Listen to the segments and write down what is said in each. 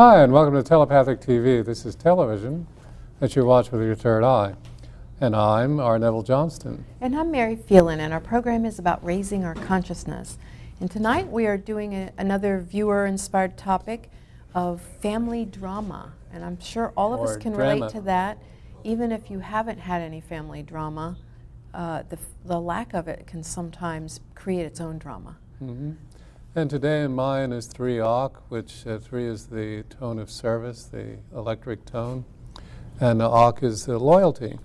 Hi, and welcome to Telepathic TV. This is television that you watch with your third eye. And I'm R. Neville Johnston. And I'm Mary Phelan, and our program is about raising our consciousness. And tonight we are doing a, another viewer inspired topic of family drama. And I'm sure all of Or us can drama. relate to that, even if you haven't had any family drama. Uh, the, the lack of it can sometimes create its own drama. hmm And today in mine is three Ak, which uh, three is the tone of service, the electric tone, and Ak is the loyalty.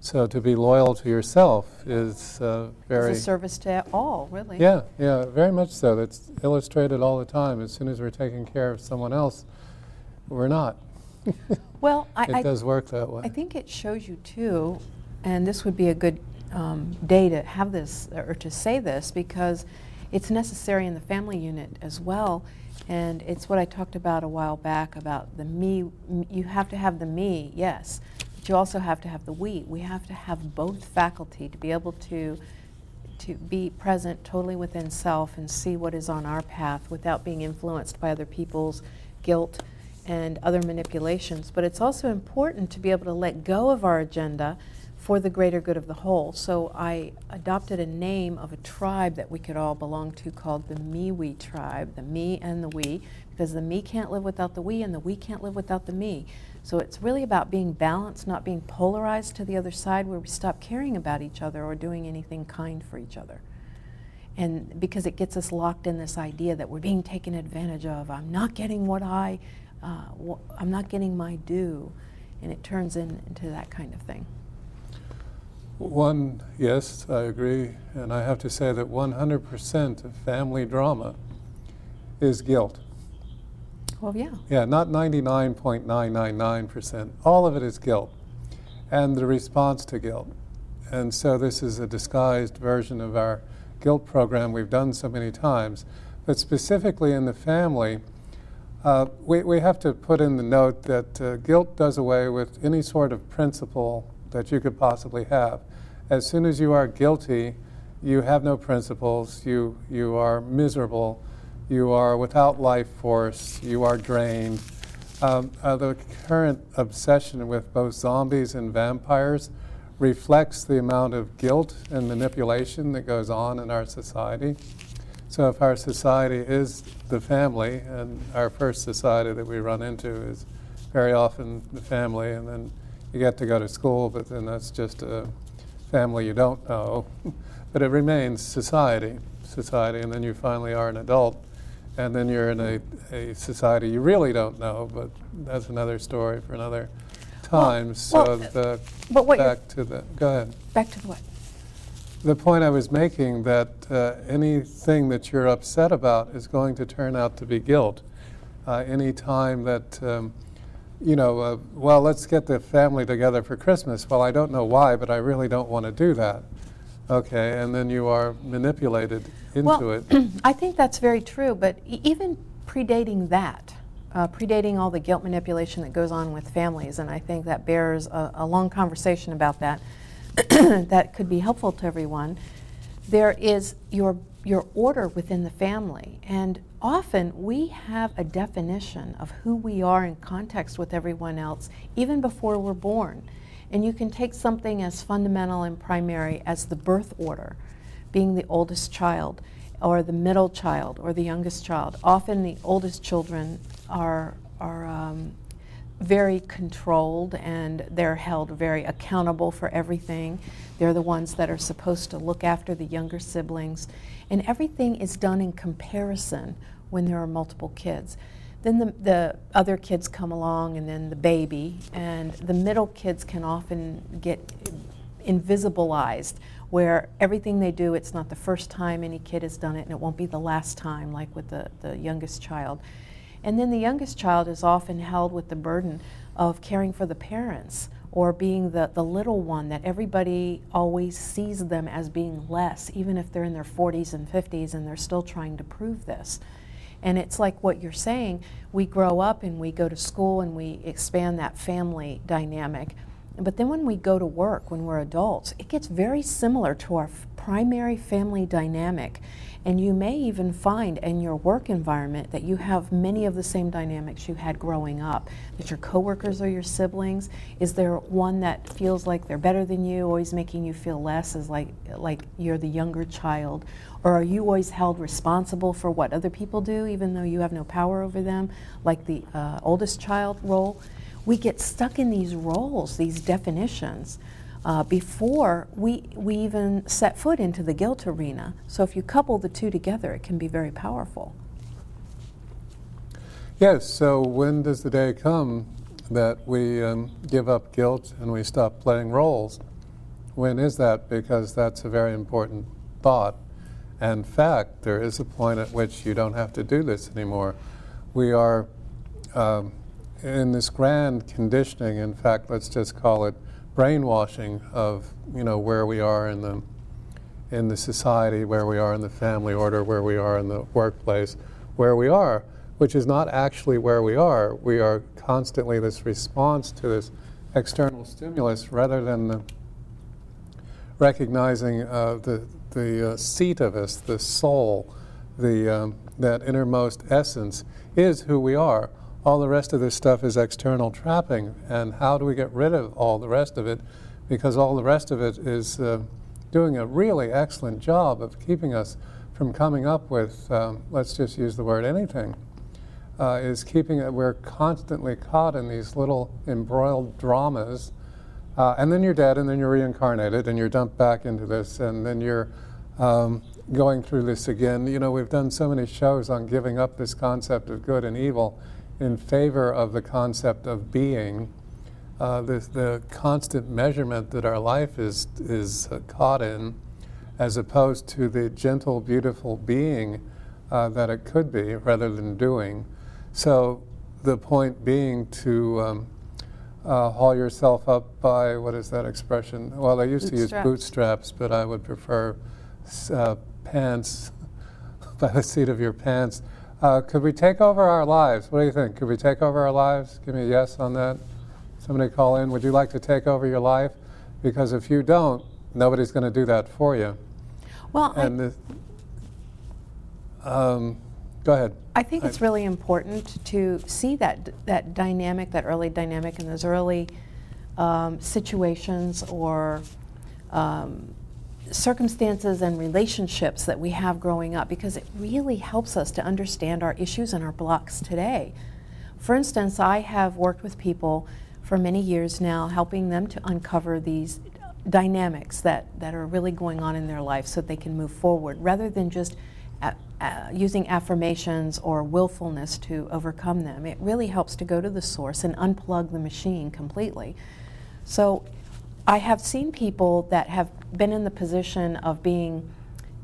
So to be loyal to yourself is uh, very It's a service to all, really. yeah, yeah, very much so. That's illustrated all the time. As soon as we're taking care of someone else, we're not. Well, I, it I, does work that way. I think it shows you too, and this would be a good um, day to have this or to say this because it's necessary in the family unit as well. And it's what I talked about a while back about the me. You have to have the me, yes, but you also have to have the we. We have to have both faculty to be able to to be present totally within self and see what is on our path without being influenced by other people's guilt and other manipulations. But it's also important to be able to let go of our agenda for the greater good of the whole. So I adopted a name of a tribe that we could all belong to called the Me We tribe, the me and the we, because the me can't live without the we and the we can't live without the me. So it's really about being balanced, not being polarized to the other side where we stop caring about each other or doing anything kind for each other. And because it gets us locked in this idea that we're being taken advantage of, I'm not getting what I, uh, wh- I'm not getting my due, and it turns in, into that kind of thing. One, yes, I agree. And I have to say that 100% of family drama is guilt. Well, yeah. Yeah, not 99.999%. All of it is guilt and the response to guilt. And so this is a disguised version of our guilt program we've done so many times. But specifically in the family, uh, we, we have to put in the note that uh, guilt does away with any sort of principle that you could possibly have. As soon as you are guilty, you have no principles, you, you are miserable, you are without life force, you are drained. Um, uh, the current obsession with both zombies and vampires reflects the amount of guilt and manipulation that goes on in our society. So, if our society is the family, and our first society that we run into is very often the family, and then you get to go to school, but then that's just a family you don't know. but it remains society, society, and then you finally are an adult, and then you're in a, a society you really don't know, but that's another story for another time. so, well, the, But what back to the, go ahead. back to the what? The point I was making that uh, anything that you're upset about is going to turn out to be guilt. Uh, any time that, um, you know, uh, well, let's get the family together for Christmas. Well, I don't know why, but I really don't want to do that. Okay, and then you are manipulated into well, it. I think that's very true, but e- even predating that, uh, predating all the guilt manipulation that goes on with families, and I think that bears a, a long conversation about that, that could be helpful to everyone. There is your your order within the family, and often we have a definition of who we are in context with everyone else, even before we're born. And you can take something as fundamental and primary as the birth order, being the oldest child, or the middle child, or the youngest child. Often the oldest children are, are um, very controlled and they're held very accountable for everything. They're the ones that are supposed to look after the younger siblings. And everything is done in comparison when there are multiple kids. Then the, the other kids come along, and then the baby, and the middle kids can often get invisibilized, where everything they do, it's not the first time any kid has done it, and it won't be the last time, like with the, the youngest child. And then the youngest child is often held with the burden of caring for the parents or being the, the little one that everybody always sees them as being less, even if they're in their 40s and 50s and they're still trying to prove this. And it's like what you're saying we grow up and we go to school and we expand that family dynamic. But then when we go to work, when we're adults, it gets very similar to our primary family dynamic. And you may even find in your work environment that you have many of the same dynamics you had growing up. That your coworkers are your siblings. Is there one that feels like they're better than you, always making you feel less, as like like you're the younger child? Or are you always held responsible for what other people do, even though you have no power over them, like the uh, oldest child role? We get stuck in these roles, these definitions uh, before we, we even set foot into the guilt arena. So if you couple the two together, it can be very powerful. Yes, so when does the day come that we um, give up guilt and we stop playing roles? When is that? Because that's a very important thought. And fact, there is a point at which you don't have to do this anymore. We are um, in this grand conditioning, in fact, let's just call it brainwashing of you know where we are in the in the society, where we are in the family order, where we are in the workplace, where we are, which is not actually where we are. We are constantly this response to this external stimulus rather than the recognizing uh, the, the uh, seat of us, the soul, the, um, that innermost essence is who we are. All the rest of this stuff is external trapping. And how do we get rid of all the rest of it? Because all the rest of it is uh, doing a really excellent job of keeping us from coming up with, um, let's just use the word anything, uh, is keeping it, we're constantly caught in these little embroiled dramas. Uh, and then you're dead, and then you're reincarnated, and you're dumped back into this, and then you're um, going through this again. You know, we've done so many shows on giving up this concept of good and evil in favor of the concept of being, uh, the, the constant measurement that our life is, is uh, caught in, as opposed to the gentle, beautiful being uh, that it could be rather than doing. So, the point being to um, uh, haul yourself up by what is that expression? Well, I used bootstraps. to use bootstraps, but I would prefer uh, pants by the seat of your pants. Uh, could we take over our lives? What do you think? Could we take over our lives? Give me a yes on that. Somebody call in. Would you like to take over your life? Because if you don't, nobody's going to do that for you. Well, and I, the, um, go ahead. I think I, it's really important to see that that dynamic, that early dynamic, in those early um, situations or um, circumstances and relationships that we have growing up because it really helps us to understand our issues and our blocks today. For instance, I have worked with people for many years now, helping them to uncover these dynamics that, that are really going on in their life so that they can move forward rather than just a, a, using affirmations or willfulness to overcome them. It really helps to go to the source and unplug the machine completely. So I have seen people that have been in the position of being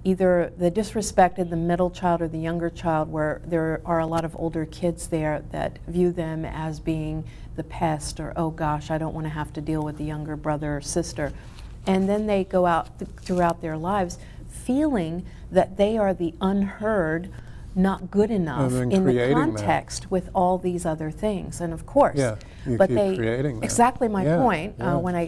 either the disrespected, the middle child, or the younger child, where there are a lot of older kids there that view them as being the pest, or oh gosh, I don't want to have to deal with the younger brother or sister. And then they go out th- throughout their lives feeling that they are the unheard not good enough in the context that. with all these other things. And of course, yeah, but they exactly my yeah, point. Uh, yeah. Uh, when I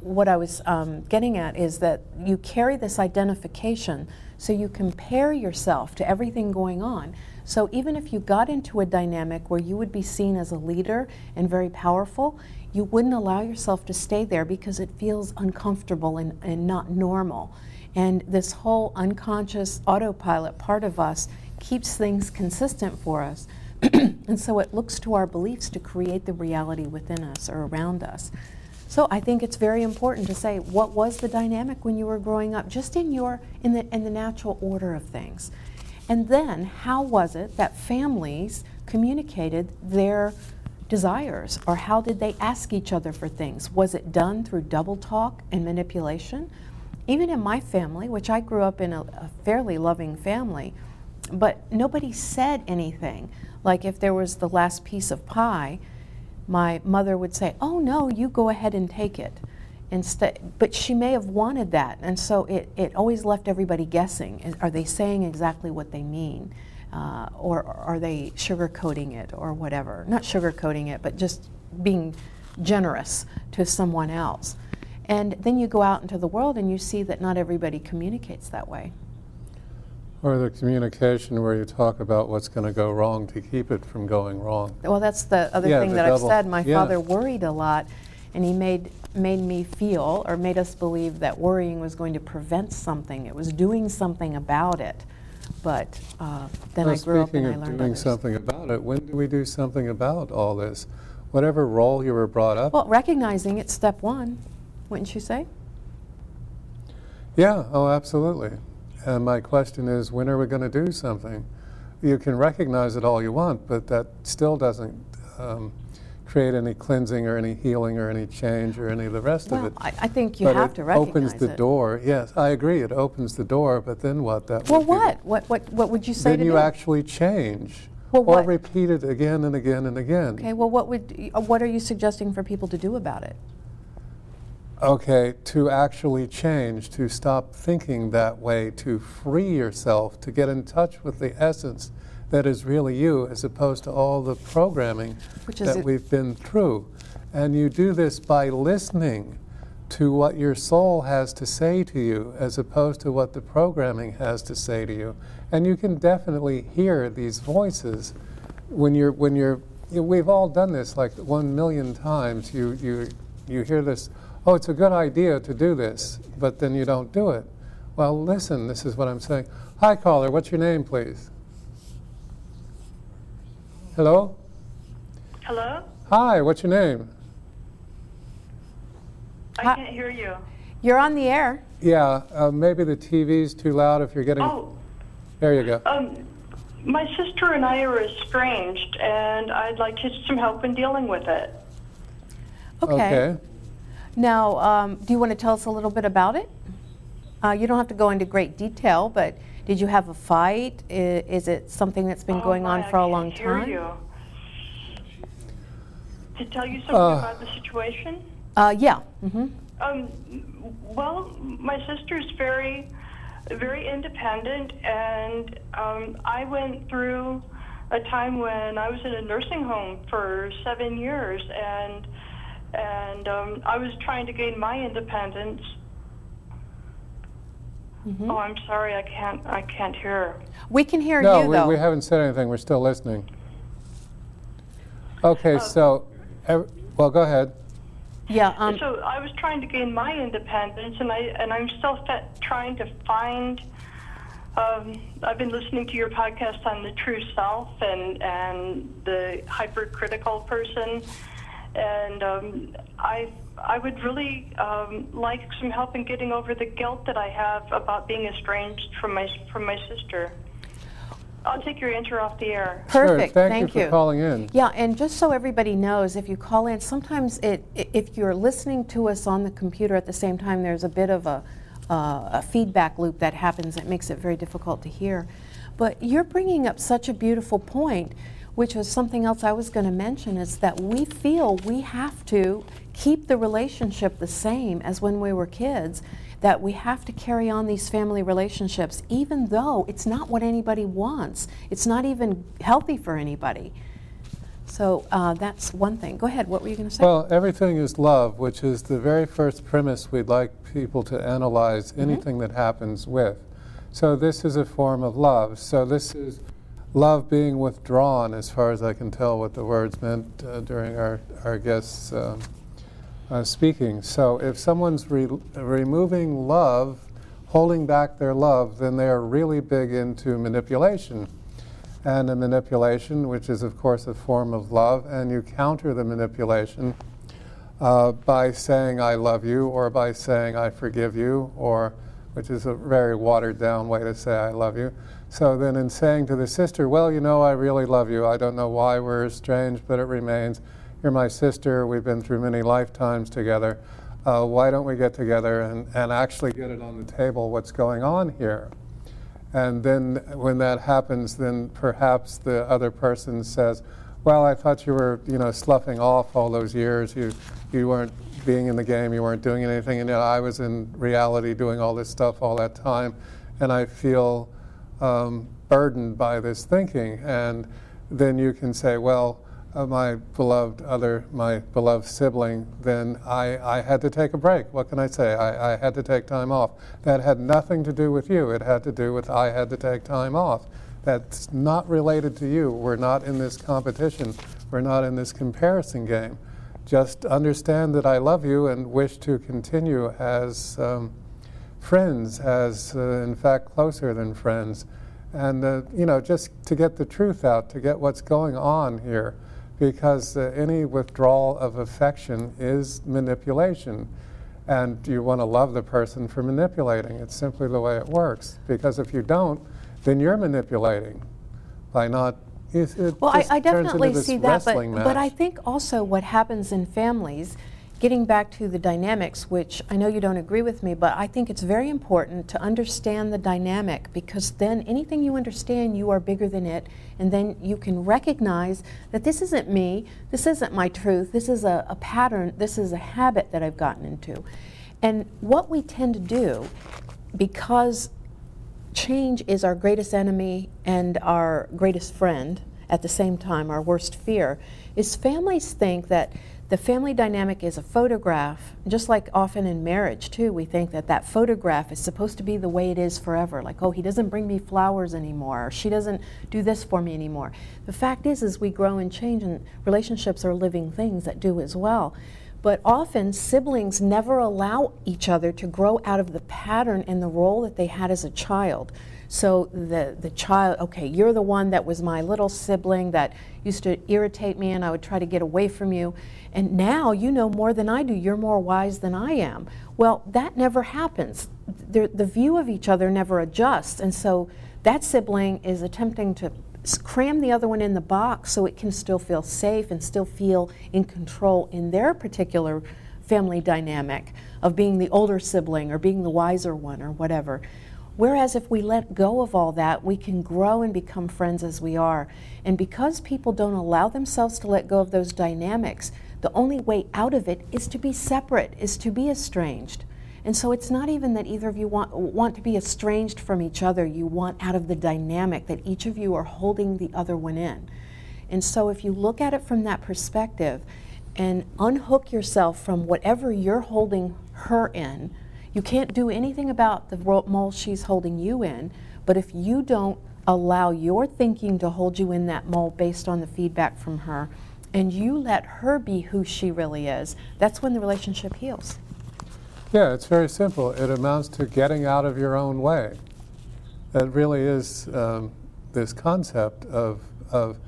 what I was um, getting at is that you carry this identification, so you compare yourself to everything going on. So even if you got into a dynamic where you would be seen as a leader and very powerful, you wouldn't allow yourself to stay there because it feels uncomfortable and, and not normal. And this whole unconscious autopilot part of us keeps things consistent for us. and so it looks to our beliefs to create the reality within us or around us. So I think it's very important to say what was the dynamic when you were growing up, just in your in the in the natural order of things. And then how was it that families communicated their desires or how did they ask each other for things? Was it done through double talk and manipulation? Even in my family, which I grew up in a, a fairly loving family, but nobody said anything. Like if there was the last piece of pie, my mother would say, "Oh no, you go ahead and take it." Instead, but she may have wanted that, and so it, it always left everybody guessing. Are they saying exactly what they mean, uh, or are they sugarcoating it, or whatever? Not sugarcoating it, but just being generous to someone else. And then you go out into the world and you see that not everybody communicates that way. Or the communication where you talk about what's going to go wrong to keep it from going wrong. Well, that's the other Yeah, thing the that I've said. My yeah. father worried a lot, and he made made me feel or made us believe that worrying was going to prevent something. It was doing something about it. But uh, then Well, I grew up and I learned. Speaking of doing others. something about it, when do we do something about all this? Whatever role you were brought up. Well, recognizing it's step one, wouldn't you say? yeah, oh, absolutely. And my question is, when are we going to do something? You can recognize it all you want, but that still doesn't um, create any cleansing or any healing or any change or any of the rest of it. I, I think you but have to recognize it. It opens the it. door. Yes, I agree. It opens the door, but then what? That Well, would be the- what? What, what? what would you say then you do? actually change. Well, or what? repeat it again and again and again. Okay, well, what, would, uh, what are you suggesting for people to do about it? Okay, to actually change, to stop thinking that way, to free yourself, to get in touch with the essence that is really you, as opposed to all the programming that it- we've been through. And you do this by listening to what your soul has to say to you, as opposed to what the programming has to say to you. And you can definitely hear these voices when you're when you're. You know, we've all done this like one million times. You you you hear this. Oh, it's a good idea to do this, but then you don't do it. Well, listen. This is what I'm saying. Hi, caller. What's your name, please? Hello. Hello? Hi. What's your name? I Hi- can't hear you. You're on the air. Yeah. Uh, maybe the TV's too loud. If you're getting. Oh, There you go. um, my sister and I are estranged, and I'd like some help in dealing with it. Okay. Now, um, do you want to tell us a little bit about it? Uh, you don't have to go into great detail, but did you have a fight? I- Is it something that's been Oh, going on for a I long can't hear time? You. To tell you something Uh. about the situation? Uh, yeah. hmm Um, well, my sister's very, very independent, and um, I went through a time when I was in a nursing home for seven years, and and um, I was trying to gain my independence. hmm Oh, I'm sorry, I can't, I can't hear. We can hear No, you, we, though. we haven't said anything. We're still listening. Okay, so, ev- well, go ahead. yeah. Um, so I was trying to gain my independence, and I and I'm still fa- trying to find. Um, I've been listening to your podcast on the true self and and the hypercritical person, and um, I I would really um, like some help in getting over the guilt that I have about being estranged from my from my sister. I'll take your answer off the air. perfect. Sure, thank, you for calling in. Yeah, and just so everybody knows, if you call in, sometimes it, if you're listening to us on the computer at the same time, there's a bit of a, uh, a feedback loop that happens that makes it very difficult to hear. But you're bringing up such a beautiful point, which was something else I was going to mention, is that we feel we have to keep the relationship the same as when we were kids. That we have to carry on these family relationships, even though it's not what anybody wants. It's not even healthy for anybody. So uh, that's one thing. Go ahead. What were you going to say? Well, everything is love, which is the very first premise we'd like people to analyze Mm-hmm. anything that happens with. So, this is a form of love. So, this is love being withdrawn, as far as I can tell what the words meant uh, during our, our guests um, uh, speaking. So, if someone's re- removing love, holding back their love, then they are really big into manipulation and a manipulation, which is, of course, a form of love, and you counter the manipulation uh, by saying, I love you, or by saying, I forgive you, or which is a very watered down way to say, I love you. So then, in saying to the sister, Well, you know, I really love you. I don't know why we're estranged, but it remains. You're my sister. We've been through many lifetimes together. Uh, why don't we get together and, and actually get it on the table what's going on here? And then when that happens, then perhaps the other person says, well, I thought you were, you know, sloughing off all those years. You, you weren't being in the game. You weren't doing anything. And you know, I was in reality doing all this stuff all that time. And I feel um, burdened by this thinking. And then you can say, well, uh, my beloved other, my beloved sibling, then I, I had to take a break. What can I say? I, I had to take time off. That had nothing to do with you. It had to do with I had to take time off. That's not related to you. We're not in this competition. We're not in this comparison game. Just understand that I love you and wish to continue as um, friends, as uh, in fact closer than friends. And, uh, you know, just to get the truth out, to get what's going on here because uh, any withdrawal of affection is manipulation. And you want to love the person for manipulating. It's simply the way it works. Because if you don't, then you're manipulating by not. It, it well, I, I definitely see that, but, but I think also what happens in families getting back to the dynamics, which I know you don't agree with me, but I think it's very important to understand the dynamic because then anything you understand, you are bigger than it, and then you can recognize that this isn't me, this isn't my truth, this is a, a pattern, this is a habit that I've gotten into. And what we tend to do, because change is our greatest enemy and our greatest friend at the same time, our worst fear, is families think that the family dynamic is a photograph, just like often in marriage, too. We think that that photograph is supposed to be the way it is forever. Like, oh, he doesn't bring me flowers anymore, or she doesn't do this for me anymore. The fact is, is we grow and change, and relationships are living things that do as well. But often, siblings never allow each other to grow out of the pattern and the role that they had as a child. So the, the child, okay, you're the one that was my little sibling that used to irritate me and I would try to get away from you. And now you know more than I do. You're more wise than I am. Well, that never happens. The, the view of each other never adjusts. And so that sibling is attempting to cram the other one in the box so it can still feel safe and still feel in control in their particular family dynamic of being the older sibling or being the wiser one or whatever. Whereas if we let go of all that, we can grow and become friends as we are. And because people don't allow themselves to let go of those dynamics, the only way out of it is to be separate, is to be estranged. And so it's not even that either of you want, want to be estranged from each other, you want out of the dynamic that each of you are holding the other one in. And so if you look at it from that perspective and unhook yourself from whatever you're holding her in, you can't do anything about the mold she's holding you in, but if you don't allow your thinking to hold you in that mold based on the feedback from her, and you let her be who she really is, that's when the relationship heals. Yeah, it's very simple. It amounts to getting out of your own way. That really is um, this concept of, of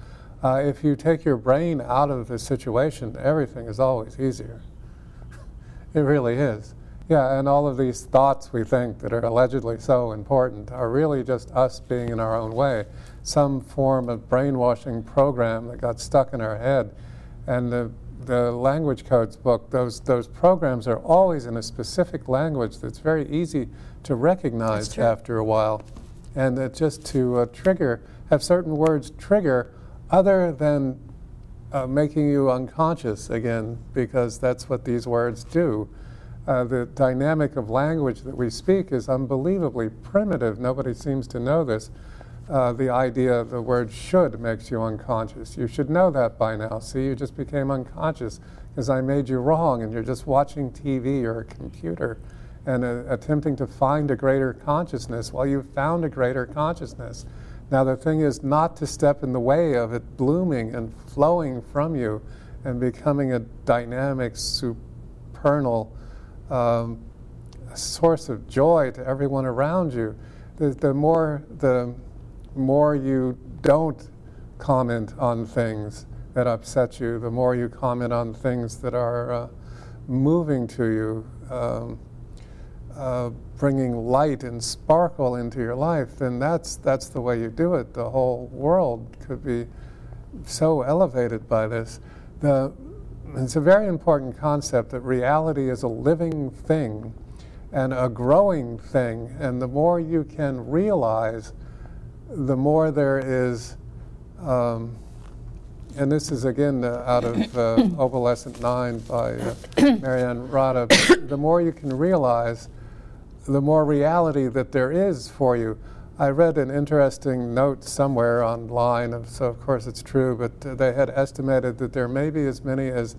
uh, if you take your brain out of the situation, everything is always easier. it really is. Yeah, and all of these thoughts we think that are allegedly so important are really just us being in our own way. Some form of brainwashing program that got stuck in our head. And the, the language codes book, those, those programs are always in a specific language that's very easy to recognize after a while. And that just to uh, trigger, have certain words trigger other than uh, making you unconscious again, because that's what these words do. Uh, the dynamic of language that we speak is unbelievably primitive. Nobody seems to know this. Uh, the idea the word should makes you unconscious. You should know that by now. See, you just became unconscious because I made you wrong and you're just watching TV or a computer and uh, attempting to find a greater consciousness. Well, you've found a greater consciousness. Now, the thing is not to step in the way of it blooming and flowing from you and becoming a dynamic, supernal um, source of joy to everyone around you, the, the more the more you don't comment on things that upset you, the more you comment on things that are uh, moving to you, um, uh, bringing light and sparkle into your life, then that's that's the way you do it. The whole world could be so elevated by this. The it's a very important concept that reality is a living thing and a growing thing. And the more you can realize, the more there is, um, and this is again uh, out of uh, Opalescent 9 by uh, Marianne Rada, the more you can realize, the more reality that there is for you. I read an interesting note somewhere online, of, so of course it's true, but uh, they had estimated that there may be as many as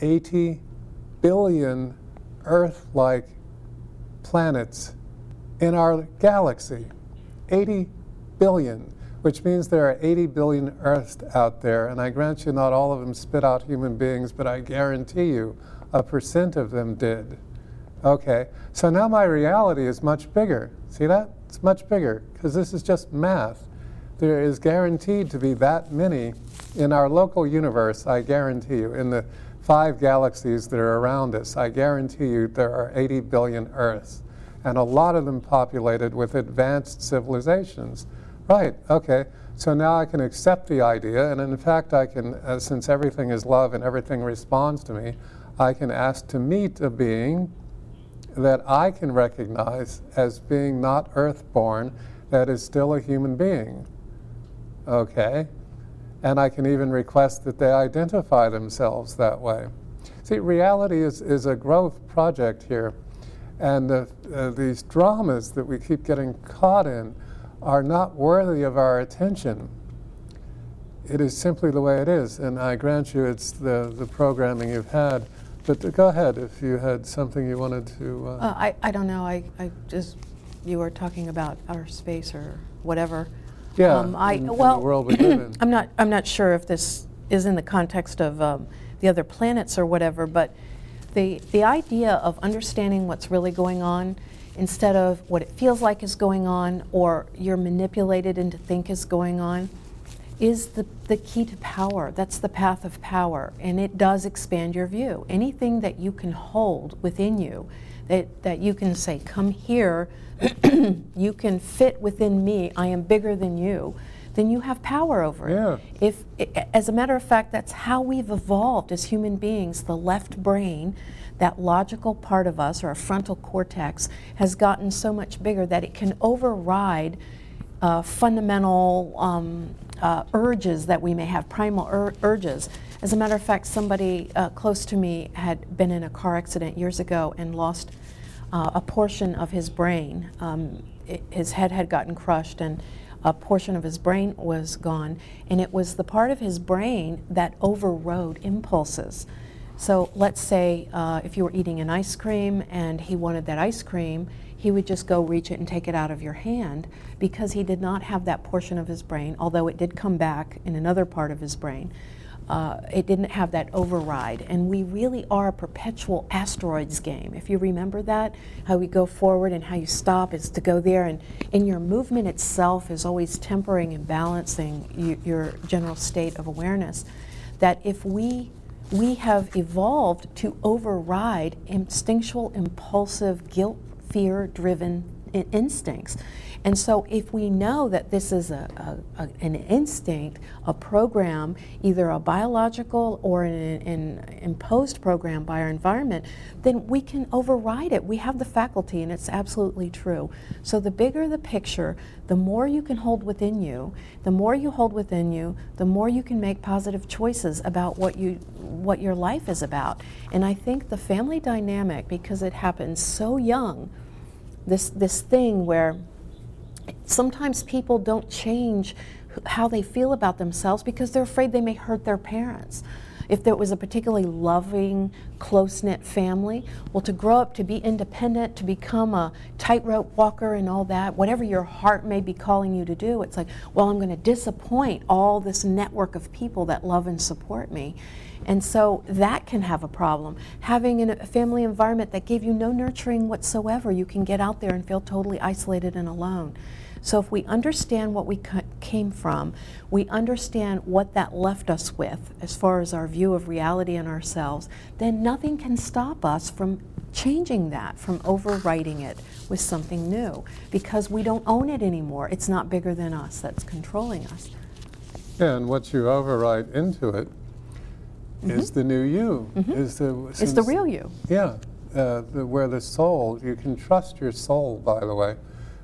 80 billion Earth like planets in our galaxy. 80 billion, which means there are 80 billion Earths out there, and I grant you not all of them spit out human beings, but I guarantee you a percent of them did. Okay, so now my reality is much bigger. See that? It's much bigger because this is just math. There is guaranteed to be that many in our local universe, I guarantee you, in the five galaxies that are around us, I guarantee you there are 80 billion Earths, and a lot of them populated with advanced civilizations. Right, okay, so now I can accept the idea, and in fact, I can, uh, since everything is love and everything responds to me, I can ask to meet a being that I can recognize as being not earthborn, that is still a human being. Okay? And I can even request that they identify themselves that way. See, reality is, is a growth project here. And uh, uh, these dramas that we keep getting caught in are not worthy of our attention. It is simply the way it is. And I grant you it's the, the programming you've had but go ahead if you had something you wanted to. Uh, uh, I, I don't know. I, I just, you were talking about our space or whatever. Yeah. Um, I, in, well, in the world we live in. I'm not, I'm not sure if this is in the context of um, the other planets or whatever, but the, the idea of understanding what's really going on instead of what it feels like is going on or you're manipulated into think is going on is the, the key to power. That's the path of power, and it does expand your view. Anything that you can hold within you, that, that you can say, Come here, you can fit within me, I am bigger than you, then you have power over it. Yeah. If, as a matter of fact, that's how we've evolved as human beings. The left brain, that logical part of us, or our frontal cortex, has gotten so much bigger that it can override uh, fundamental um, uh, urges that we may have, primal ur- urges. As a matter of fact, somebody uh, close to me had been in a car accident years ago and lost uh, a portion of his brain. Um, it, his head had gotten crushed and a portion of his brain was gone, and it was the part of his brain that overrode impulses. So let's say uh, if you were eating an ice cream and he wanted that ice cream, he would just go reach it and take it out of your hand because he did not have that portion of his brain, although it did come back in another part of his brain. Uh, it didn't have that override. And we really are a perpetual asteroids game. If you remember that, how we go forward and how you stop is to go there. And in your movement itself is always tempering and balancing you, your general state of awareness. That if we we have evolved to override instinctual, impulsive, guilt fear driven instincts. And so, if we know that this is a, a, a, an instinct, a program, either a biological or an, an, imposed program by our environment, then we can override it. We have the faculty, and it's absolutely true. So, the bigger the picture, the more you can hold within you. The more you hold within you, the more you can make positive choices about what you what your life is about. And I think the family dynamic, because it happens so young this, this thing where sometimes people don't change how they feel about themselves because they're afraid they may hurt their parents. If there was a particularly loving, close knit family, well, to grow up to be independent, to become a tightrope walker and all that, whatever your heart may be calling you to do, it's like, well, I'm going to disappoint all this network of people that love and support me. And so that can have a problem. Having a family environment that gave you no nurturing whatsoever, you can get out there and feel totally isolated and alone. So if we understand what we came from, we understand what that left us with as far as our view of reality and ourselves, then nothing can stop us from changing that, from overwriting it with something new, because we don't own it anymore. It's not bigger than us that's controlling us. Yeah, and what you overwrite into it mm-hmm. is the new you. Mm-hmm. Is the is the real you. Yeah, uh, the, where the soul. You can trust your soul. By the way,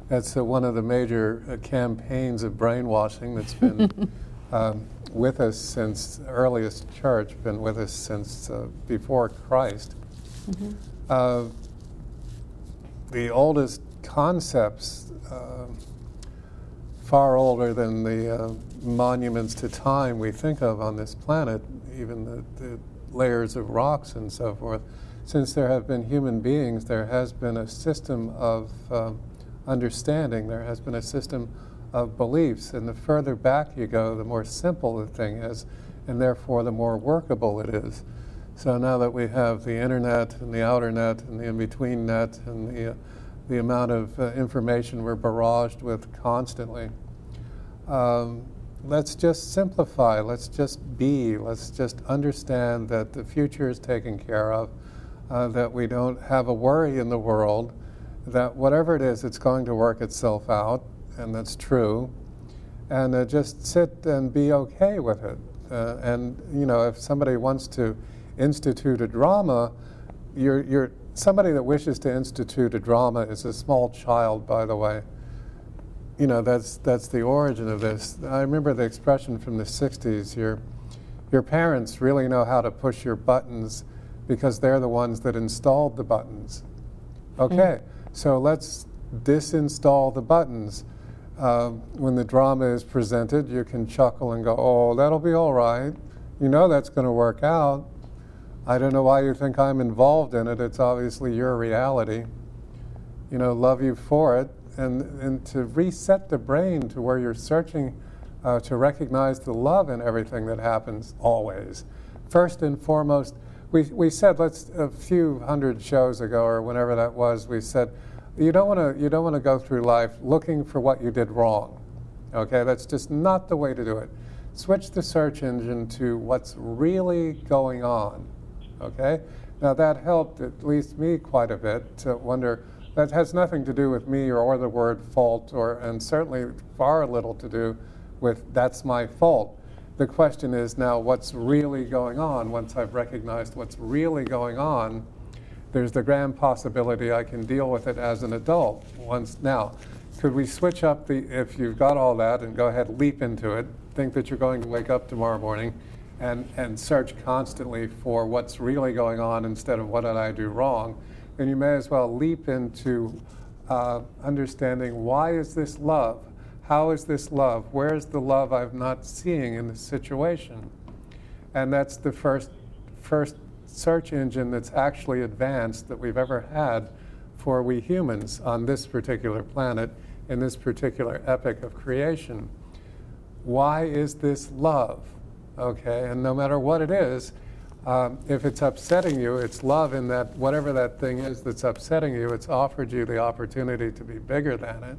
that's uh, one of the major uh, campaigns of brainwashing that's been um, with us since earliest church. Been with us since uh, before Christ. Mm-hmm. Uh, the oldest concepts uh, far older than the uh, monuments to time we think of on this planet, even the, the layers of rocks and so forth. Since there have been human beings, there has been a system of um, understanding, there has been a system of beliefs. And the further back you go, the more simple the thing is, and therefore the more workable it is. So now that we have the internet and the outer net and the in between net and the, uh, the amount of uh, information we're barraged with constantly, um, let's just simplify, let's just be, let's just understand that the future is taken care of, uh, that we don't have a worry in the world, that whatever it is, it's going to work itself out, and that's true, and uh, just sit and be okay with it. Uh, and, you know, if somebody wants to institute a drama, you're, you're, somebody that wishes to institute a drama is a small child, by the way. You know, that's, that's the origin of this. I remember the expression from the 60s your, your parents really know how to push your buttons because they're the ones that installed the buttons. Okay, mm. So let's disinstall the buttons. Uh, when the drama is presented, you can chuckle and go, oh, that'll be all right. You know that's going to work out. I don't know why you think I'm involved in it. It's obviously your reality. You know, love you for it. And, and to reset the brain to where you're searching uh, to recognize the love in everything that happens always. First and foremost, we, we said, let's, a few hundred shows ago or whenever that was, we said, you don't want to you don't want to go through life looking for what you did wrong. Okay, that's just not the way to do it. Switch the search engine to what's really going on Okay? Now that helped at least me quite a bit to wonder that has nothing to do with me or, or the word fault or and certainly far little to do with that's my fault. The question is now what's really going on once I've recognized what's really going on there's the grand possibility I can deal with it as an adult once now could we switch up the if you've got all that and go ahead leap into it think that you're going to wake up tomorrow morning and, and search constantly for what's really going on instead of what did I do wrong, then you may as well leap into uh, understanding why is this love? How is this love? Where is the love I'm not seeing in this situation? And that's the first, first search engine that's actually advanced that we've ever had for we humans on this particular planet in this particular epic of creation. Why is this love? okay? And no matter what it is, um, if it's upsetting you, it's love in that whatever that thing is that's upsetting you, it's offered you the opportunity to be bigger than it.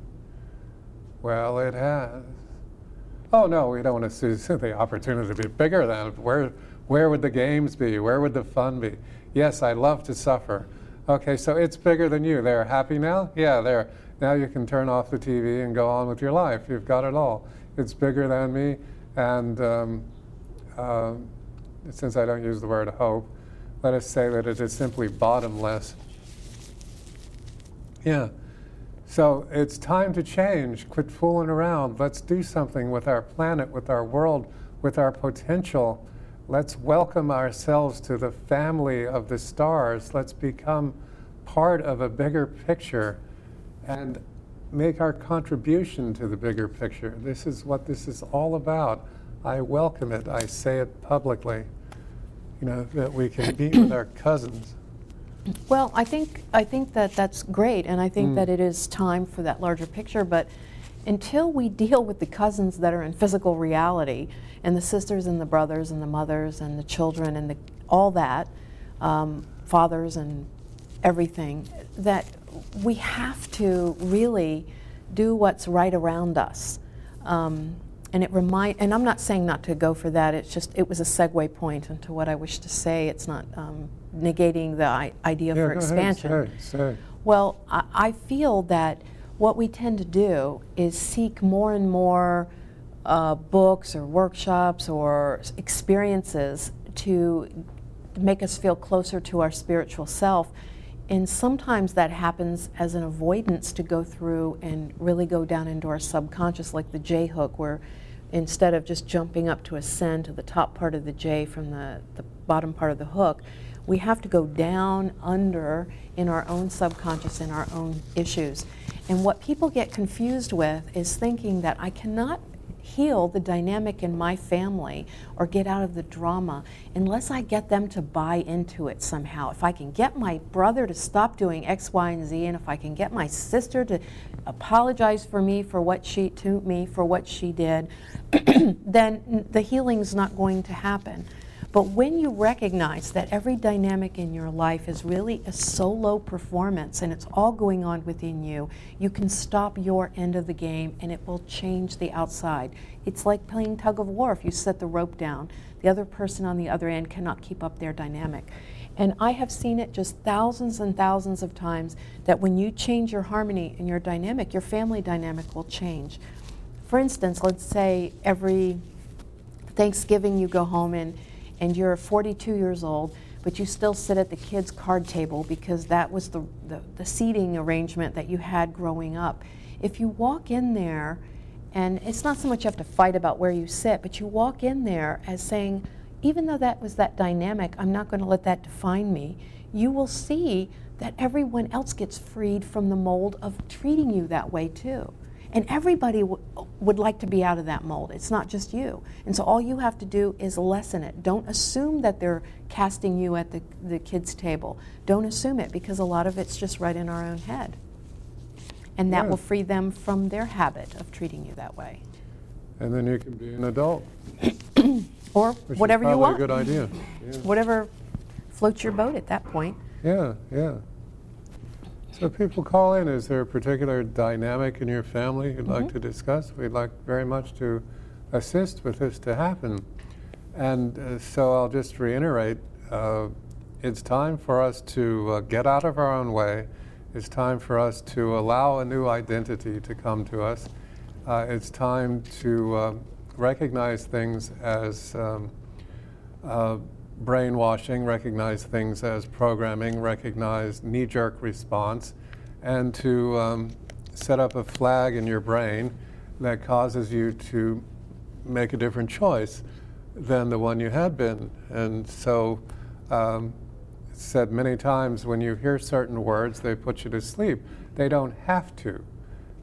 Well, it has. Oh no, we don't want to see the opportunity to be bigger than. Where, where would the games be? Where would the fun be? Yes, I love to suffer. Okay, so it's bigger than you. They're happy now? Yeah, there. Now you can turn off the TV and go on with your life. You've got it all. It's bigger than me, and um, uh, since I don't use the word hope, let us say that it is simply bottomless. Yeah. So it's time to change. Quit fooling around. Let's do something with our planet, with our world, with our potential. Let's welcome ourselves to the family of the stars. Let's become part of a bigger picture and make our contribution to the bigger picture. This is what this is all about. I welcome it. I say it publicly. You know that we can be with our cousins. Well, I think I think that that's great, and I think mm. that it is time for that larger picture. But until we deal with the cousins that are in physical reality, and the sisters and the brothers and the mothers and the children and the, all that, um, fathers and everything, that we have to really do what's right around us. Um, and it remind and I'm not saying not to go for that. It's just it was a segue point into what I wish to say. It's not um, negating the idea yeah, for expansion. Ahead, say, say. Well, I, I, feel that what we tend to do is seek more and more uh, books or workshops or experiences to make us feel closer to our spiritual self and sometimes that happens as an avoidance to go through and really go down into our subconscious, like the J hook, where instead of just jumping up to ascend to the top part of the J from the, the bottom part of the hook, we have to go down under in our own subconscious, in our own issues. And what people get confused with is thinking that I cannot heal the dynamic in my family or get out of the drama unless I get them to buy into it somehow. If I can get my brother to stop doing X, Y, and Z, and if I can get my sister to apologize for me for what she to me for what she did, then the healing's not going to happen. But when you recognize that every dynamic in your life is really a solo performance and it's all going on within you, you can stop your end of the game and it will change the outside. It's like playing tug of war if you set the rope down. The other person on the other end cannot keep up their dynamic. And I have seen it just thousands and thousands of times that when you change your harmony and your dynamic, your family dynamic will change. For instance, let's say every Thanksgiving you go home and and you're 42 years old, but you still sit at the kids' card table because that was the, the, the seating arrangement that you had growing up. If you walk in there, and it's not so much you have to fight about where you sit, but you walk in there as saying, even though that was that dynamic, I'm not going to let that define me. You will see that everyone else gets freed from the mold of treating you that way too. And everybody w- would like to be out of that mold. It's not just you. And so all you have to do is lessen it. Don't assume that they're casting you at the, the kids' table. Don't assume it because a lot of it's just right in our own head. And that yeah. will free them from their habit of treating you that way. And then you can be an adult. or Which whatever is you want. a good idea. Yeah. Whatever floats your boat at that point. Yeah, yeah. So people call in. Is there a particular dynamic in your family you'd mm-hmm. like to discuss? We'd like very much to assist with this to happen. And uh, so I'll just reiterate uh, it's time for us to uh, get out of our own way. It's time for us to allow a new identity to come to us. Uh, it's time to uh, recognize things as um, uh, brainwashing, recognize things as programming, recognize knee jerk response, and to um, set up a flag in your brain that causes you to make a different choice than the one you had been. And so, um, said many times when you hear certain words, they put you to sleep. They don't have to.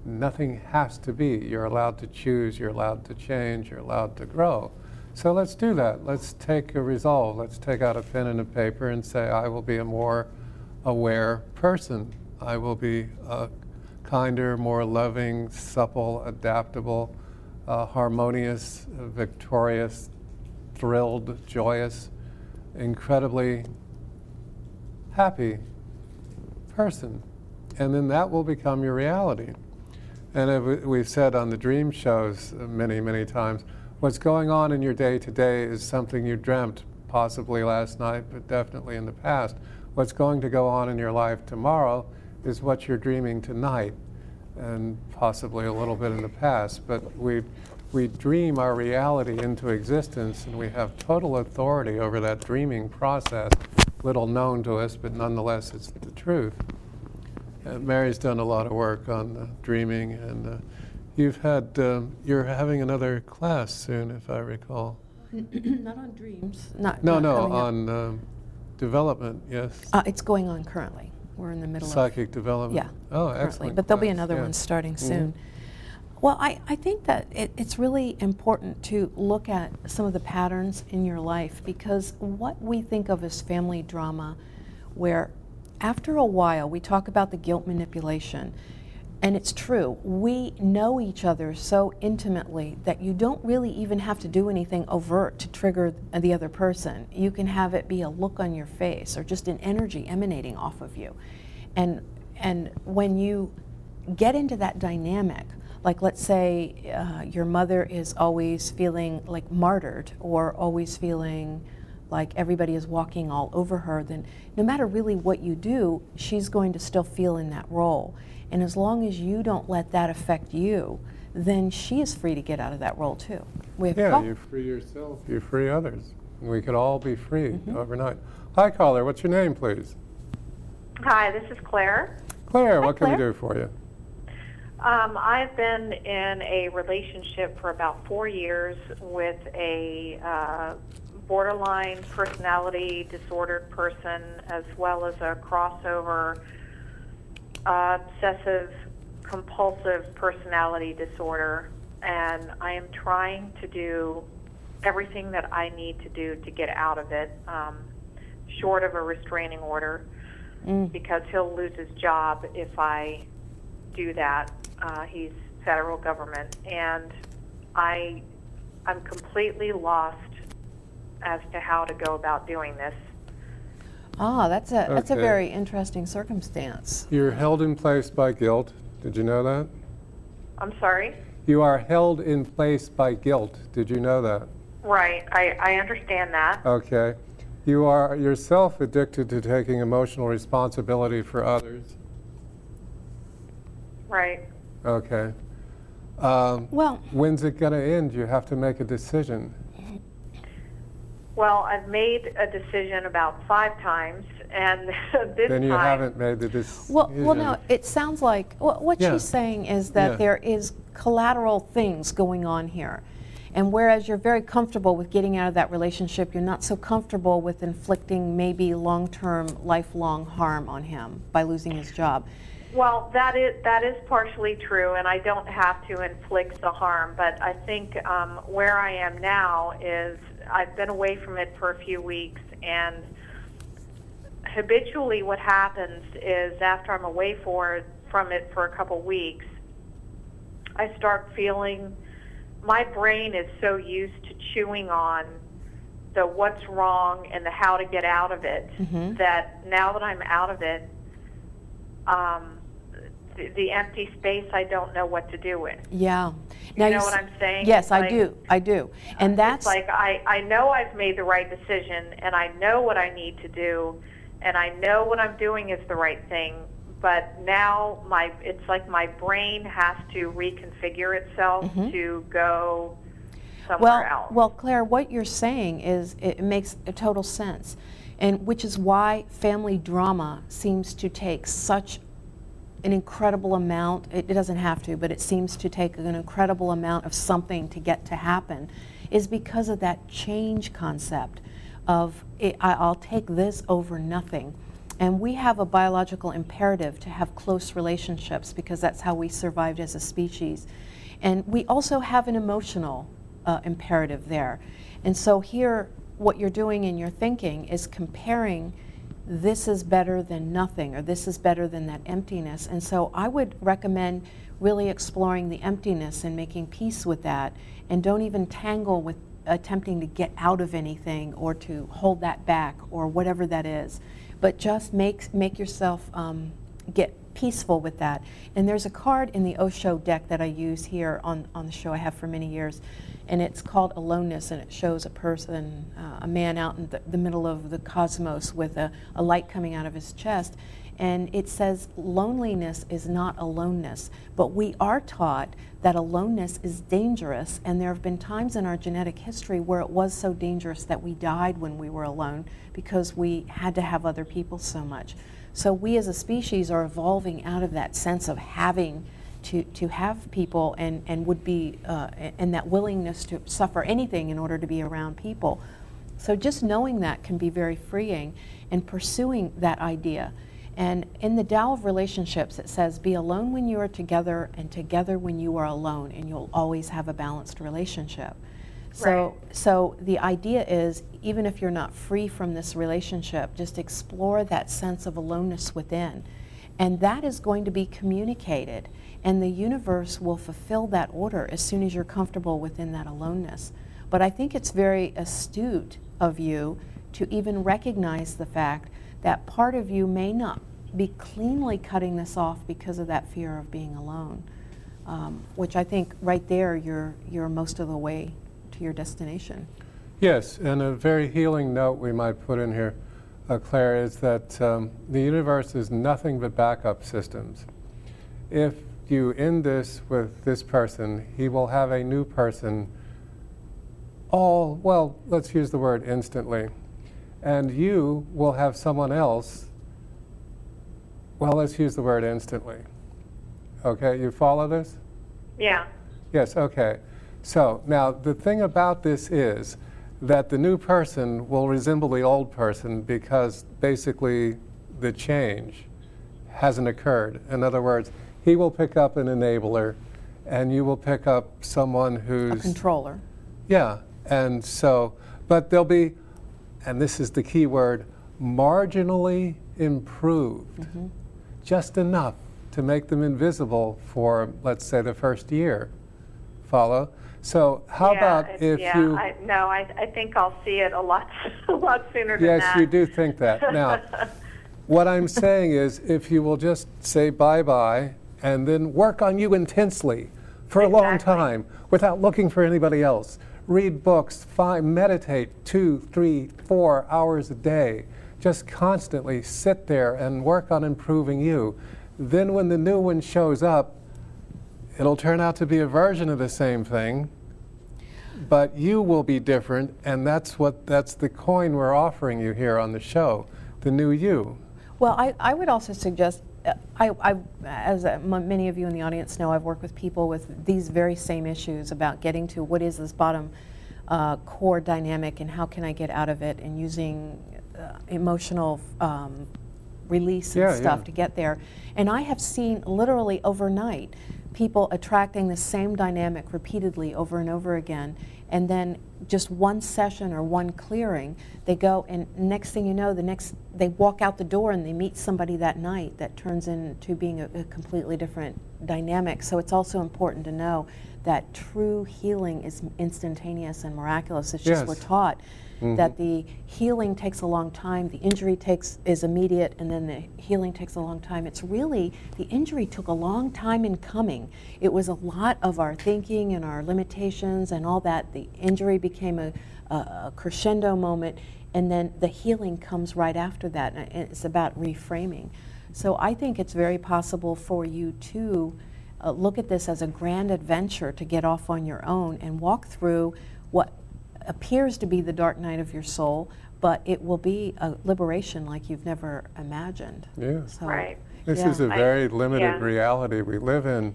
Nothing has to be. You're allowed to choose, you're allowed to change, you're allowed to grow. So let's do that. Let's take a resolve. Let's take out a pen and a paper and say, I will be a more aware person. I will be a kinder, more loving, supple, adaptable, uh, harmonious, victorious, thrilled, joyous, incredibly happy person. And then that will become your reality. And we've said on the dream shows many, many times, What's going on in your day today is something you dreamt, possibly last night, but definitely in the past. What's going to go on in your life tomorrow is what you're dreaming tonight, and possibly a little bit in the past. But we, we dream our reality into existence, and we have total authority over that dreaming process, little known to us, but nonetheless it's the truth. Uh, Mary's done a lot of work on uh, dreaming and uh, You've had, um, you're having another class soon, if I recall. Not on dreams. Not, no, not no, on um, development, yes. Uh, it's going on currently. We're in the middle Psychic of. Psychic development. Yeah. Oh, currently. excellent. But there'll be another yeah. one starting mm-hmm. soon. Well, I, I think that it, it's really important to look at some of the patterns in your life because what we think of as family drama, where after a while we talk about the guilt manipulation, and it's true. We know each other so intimately that you don't really even have to do anything overt to trigger the other person. You can have it be a look on your face or just an energy emanating off of you. And and when you get into that dynamic, like let's say uh, your mother is always feeling like martyred or always feeling like everybody is walking all over her, then no matter really what you do, she's going to still feel in that role. And as long as you don't let that affect you, then she is free to get out of that role too. yeah, you free yourself, you free others. We could all be free mm-hmm. overnight. Hi, caller. What's your name, please? Hi, this is Claire. Claire, Hi, what Claire. can we do for you? Um, I've been in a relationship for about four years with a uh, borderline personality disordered person as well as a crossover uh, obsessive compulsive personality disorder, and I am trying to do everything that I need to do to get out of it, um, short of a restraining order, Mm. because he'll lose his job if I do that. Uh, he's federal government, and I, I'm completely lost as to how to go about doing this. Ah, that's a that's a very interesting circumstance. You're held in place by guilt. Did you know that? I'm sorry. You are held in place by guilt. Did you know that? Right, I, I understand that. Okay. You are yourself addicted to taking emotional responsibility for others. Right. Okay. Um, Well, when's it going to end? You have to make a decision. Well, I've made a decision about five times, and this then you time, haven't made the decision. well, well. No, it sounds like wh- what Yeah. she's saying is that Yeah. there is collateral things going on here, and whereas you're very comfortable with getting out of that relationship, you're not so comfortable with inflicting maybe long-term, lifelong harm on him by losing his job. Well, that is that is partially true, and I don't have to inflict the harm. But I think um, where I am now is I've been away from it for a few weeks, and habitually, what happens is after I'm away for from it for a couple weeks, I start feeling my brain is so used to chewing on the what's wrong and the how to get out of it Mhm. that now that I'm out of it, um, the, the empty space I don't know what to do with. Yeah. Now You know s- what I'm saying? Yes, I do. I do. And that's It's like I, I know I've made the right decision and I know what I need to do and I know what I'm doing is the right thing, but now my it's like my brain has to reconfigure itself Mhm. to go somewhere Well, else. well, Claire, what you're saying is it makes a total sense, and which is why family drama seems to take such an incredible amount. It, doesn't have to, but it seems to take an incredible amount of something to get to happen, is because of that change concept of I, I'll take this over nothing. And we have a biological imperative to have close relationships because that's how we survived as a species. And we also have an emotional uh, imperative there. And so here, what you're doing in your thinking is comparing this is better than nothing or this is better than that emptiness. And so I would recommend really exploring the emptiness and making peace with that. And don't even tangle with attempting to get out of anything or to hold that back or whatever that is. But just make, make yourself um, get peaceful with that. And there's a card in the Osho deck that I use here on, on the show I have for many years. And it's called Aloneness, and it shows a person, uh, a man out in the, the middle of the cosmos with a, a light coming out of his chest. And it says loneliness is not aloneness, but we are taught that aloneness is dangerous. And there have been times in our genetic history where it was so dangerous that we died when we were alone because we had to have other people so much. So we as a species are evolving out of that sense of having to, to have people and, and would be uh, and that willingness to suffer anything in order to be around people. So just knowing that can be very freeing and pursuing that idea. And in the Tao of relationships, it says, be alone when you are together and together when you are alone, and you'll always have a balanced relationship. So, so the idea is, even if you're not free from this relationship, just explore that sense of aloneness within. And that is going to be communicated. And the universe will fulfill that order as soon as you're comfortable within that aloneness. But I think it's very astute of you to even recognize the fact that part of you may not be cleanly cutting this off because of that fear of being alone. Um, which I think right there you're, you're most of the way to your destination. Yes, and a very healing note we might put in here, uh, Claire, is that um, the universe is nothing but backup systems. If you end this with this person, he will have a new person all, well, let's use the word instantly. And you will have someone else, well, let's use the word instantly. Okay, you follow this? yeah. Yes, okay. So now the thing about this is that the new person will resemble the old person because basically the change hasn't occurred. In other words, he will pick up an enabler, and you will pick up someone who's A controller. yeah, and so, but they'll be, and this is the key word, marginally improved, Mm-hmm. just enough to make them invisible for, let's say, the first year. Follow? So, how yeah, about if yeah, you? I, no, I, I think I'll see it a lot, a lot sooner than yes, that. you do think that. Now, what I'm saying is, if you will just say bye bye and then work on you intensely for a long time without looking for anybody else, read books, find, meditate two, three, four hours a day, just constantly sit there and work on improving you. Then, when the new one shows up, it'll turn out to be a version of the same thing but you will be different and that's what that's the coin we're offering you here on the show the new you Well, I, I would also suggest, uh, I, I, as uh, many of you in the audience know, I've worked with people with these very same issues about getting to what is this bottom uh, core dynamic and how can I get out of it and using uh, emotional um, release and Yeah, stuff yeah. to get there. And I have seen literally overnight people attracting the same dynamic repeatedly over and over again. And then just one session or one clearing, they go and next thing you know, the next they walk out the door and they meet somebody that night that turns into being a, a completely different dynamic. So it's also important to know that true healing is instantaneous and miraculous. It's just Yes. we're taught that the healing takes a long time, the injury takes is immediate, and then the healing takes a long time. It's really the injury took a long time in coming. It was a lot of our thinking and our limitations and all that. The injury became a, a, a crescendo moment, and then the healing comes right after that. And it's about reframing. So I think it's very possible for you to uh, look at this as a grand adventure to get off on your own and walk through what appears to be the dark night of your soul, but it will be a liberation like you've never imagined. Yeah. So, Right. this yeah. is a very limited yeah. reality we live in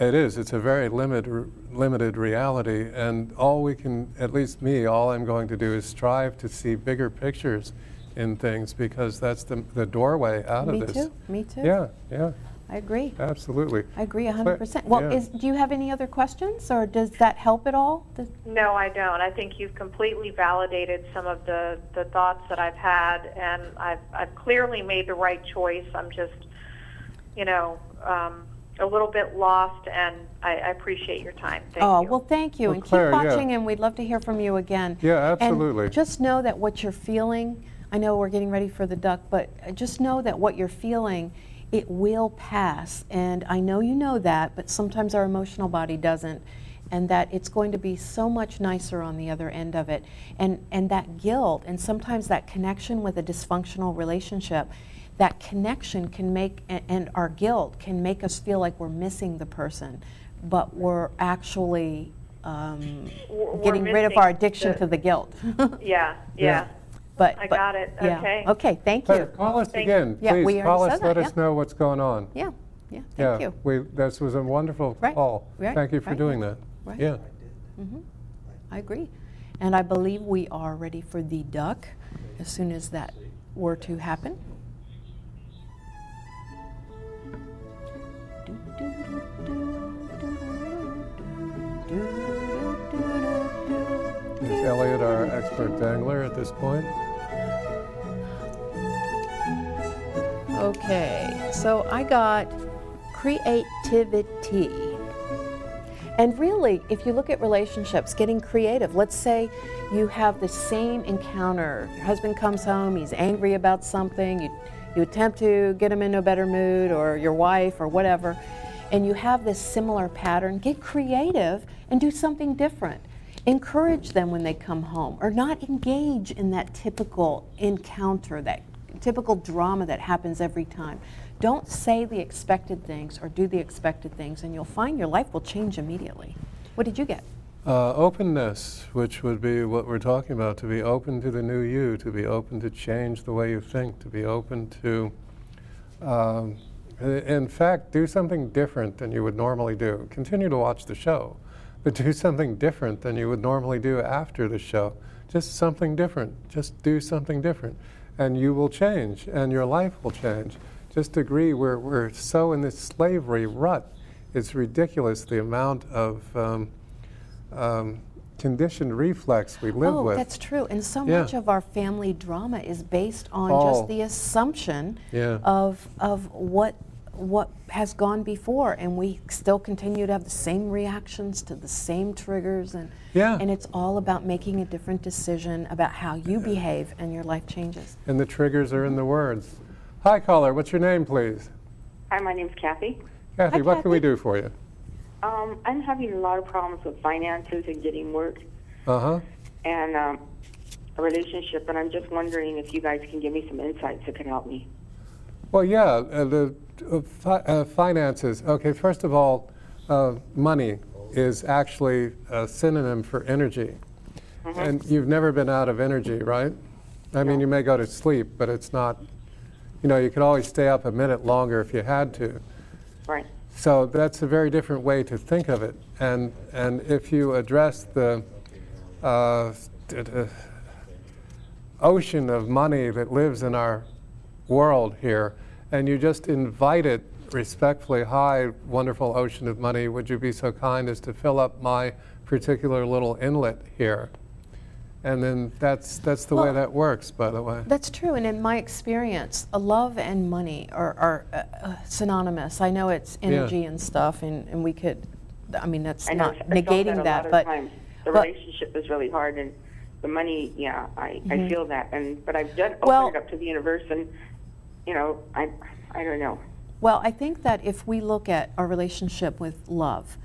it is it's a very limited limited reality and all we can at least me all i'm going to do is strive to see bigger pictures in things because that's the, the doorway out Me of this Me too. Me too. yeah yeah I agree. absolutely I agree 100%. Well, yeah. is, do you have any other questions or does that help at all? Does- No, I don't. I think you've completely validated some of the, the thoughts that I've had, and I've, I've clearly made the right choice. I'm just, you know, um, a little bit lost, and I, I appreciate your time. Thank oh, you. well, thank you. Well, and Claire, keep yeah. watching, and we'd love to hear from you again. Yeah, And absolutely. just know that what you're feeling, I know we're getting ready for the duck, but uh, just know that what you're feeling, it will pass. And I know you know that, but sometimes our emotional body doesn't. And that it's going to be so much nicer on the other end of it. And, and that guilt, and sometimes that connection with a dysfunctional relationship, that connection can make, and our guilt can make us feel like we're missing the person, but we're actually um, We're- getting rid of our addiction the- to the guilt. yeah, yeah. But I but- got it. yeah. Okay. Okay. Thank Claire, you. call us Thank- again Yeah, please we call already us said let that, us know what's going on Yeah. Yeah. Thank yeah you. we this was a wonderful Right, call right, thank you for right, doing yeah, that right. yeah I agree. And I believe we are ready for the duck as soon as that were to happen. Is elliot our expert dangler at this point Okay, so I got creativity. And really, if you look at relationships, getting creative, let's say you have the same encounter. Your husband comes home, he's angry about something, you, you attempt to get him into a better mood, or your wife, or whatever, and you have this similar pattern. Get creative and do something different. Encourage them when they come home, or not engage in that typical encounter, that typical drama that happens every time. Don't say the expected things or do the expected things, and you'll find your life will change immediately. What did you get? Uh, openness, which would be what we're talking about, to be open to the new you, to be open to change the way you think, to be open to, um, in fact, do something different than you would normally do. Continue to watch the show, but do something different than you would normally do after the show. Just something different. Just do something different. And you will change, and your life will change. just agree we're, we're so in this slavery rut. It's ridiculous the amount of um, um, conditioned reflex we live oh, with. that's true. And so Yeah. much of our family drama is based on All. just the assumption Yeah. of of what what has gone before, and we still continue to have the same reactions to the same triggers, and Yeah. and it's all about making a different decision about how you behave, and your life changes. And the triggers are in the words. Hi, caller. What's your name, please? Hi, my name's Kathy. Kathy, Hi, what can we do for you? Um, I'm having a lot of problems with finances and getting work Uh huh. and um, a relationship, and I'm just wondering if you guys can give me some insights that can help me. Well, yeah, uh, the fi- uh, finances. Okay, first of all, uh, money is actually a synonym for energy. And you've never been out of energy, right? I mean, you may go to sleep, but it's not, you know, you could always stay up a minute longer if you had to. Right. So that's a very different way to think of it. And, and if you address the uh, ocean of money that lives in our world here, and you just invite it respectfully, hi, wonderful ocean of money, would you be so kind as to fill up my particular little inlet here? And then that's, that's the way that works, by the way. That's true, and in my experience, uh, love and money are, are uh, uh, synonymous. I know it's energy and stuff, and, and we could, I mean, that's I not I've negating that, a that, lot of but times. the but- Mm-hmm. relationship is really hard, and the money, yeah, I, I feel that, and but I've done Well- opened it up to the universe, and you know, I I don't know. Well, I think that if we look at our relationship with love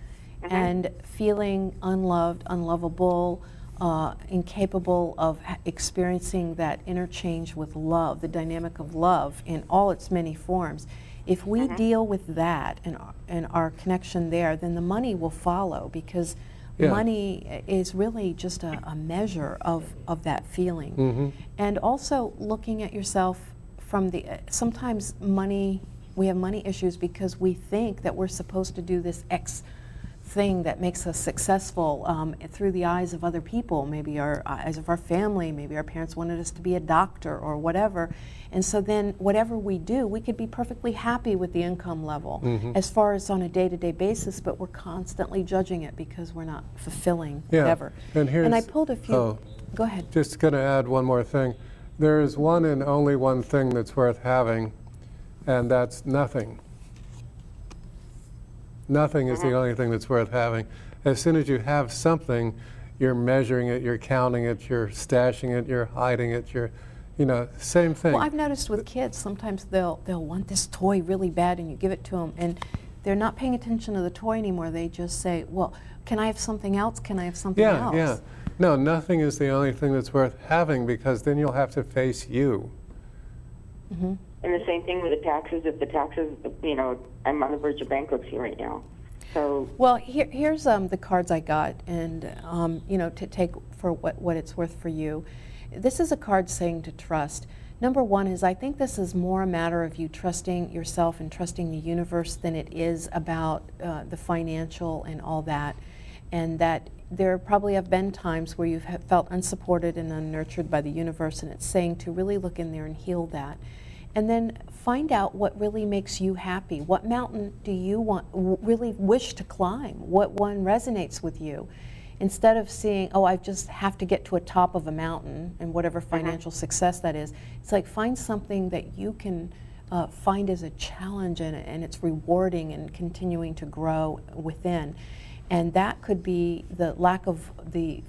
and feeling unloved, unlovable, uh, incapable of experiencing that interchange with love, the dynamic of love in all its many forms, if we deal with that and, our- and our connection there, then the money will follow because Yeah. money is really just a, a measure of, of that feeling. Mhm. And also looking at yourself from the, uh, sometimes money, we have money issues because we think that we're supposed to do this X thing that makes us successful um, through the eyes of other people, maybe our eyes of our family, maybe our parents wanted us to be a doctor or whatever. And so then whatever we do, we could be perfectly happy with the income level Mm-hmm. as far as on a day-to-day basis, but we're constantly judging it because we're not fulfilling Yeah, whatever. and I pulled a few, oh. go ahead. Just going to add one more thing. There is one and only one thing that's worth having, and that's nothing. Nothing is the uh-huh. only thing that's worth having. As soon as you have something, you're measuring it, you're counting it, you're stashing it, you're hiding it, you're, you know, same thing. Well, I've noticed with kids, sometimes they'll they'll want this toy really bad, and you give it to them, and they're not paying attention to the toy anymore. They just say, "Well, can I have something else? Can I have something yeah, else?" yeah. No, nothing is the only thing that's worth having because then you'll have to face you. And the same thing with the taxes. If the taxes, you know, I'm on the verge of bankruptcy right now, so Well, here, here's um, the cards I got, and um, you know, to take for what, what it's worth for you. This is a card saying to trust. Number one is I think this is more a matter of you trusting yourself and trusting the universe than it is about uh, the financial and all that, and that there probably have been times where you've felt unsupported and unnurtured by the universe, and it's saying to really look in there and heal that. And then find out what really makes you happy. What mountain do you want, w- really wish to climb? What one resonates with you? Instead of seeing, oh, I just have to get to a top of a mountain and whatever financial success that is, it's like find something that you can uh, find as a challenge and, and it's rewarding and continuing to grow within. And that could be the lack of the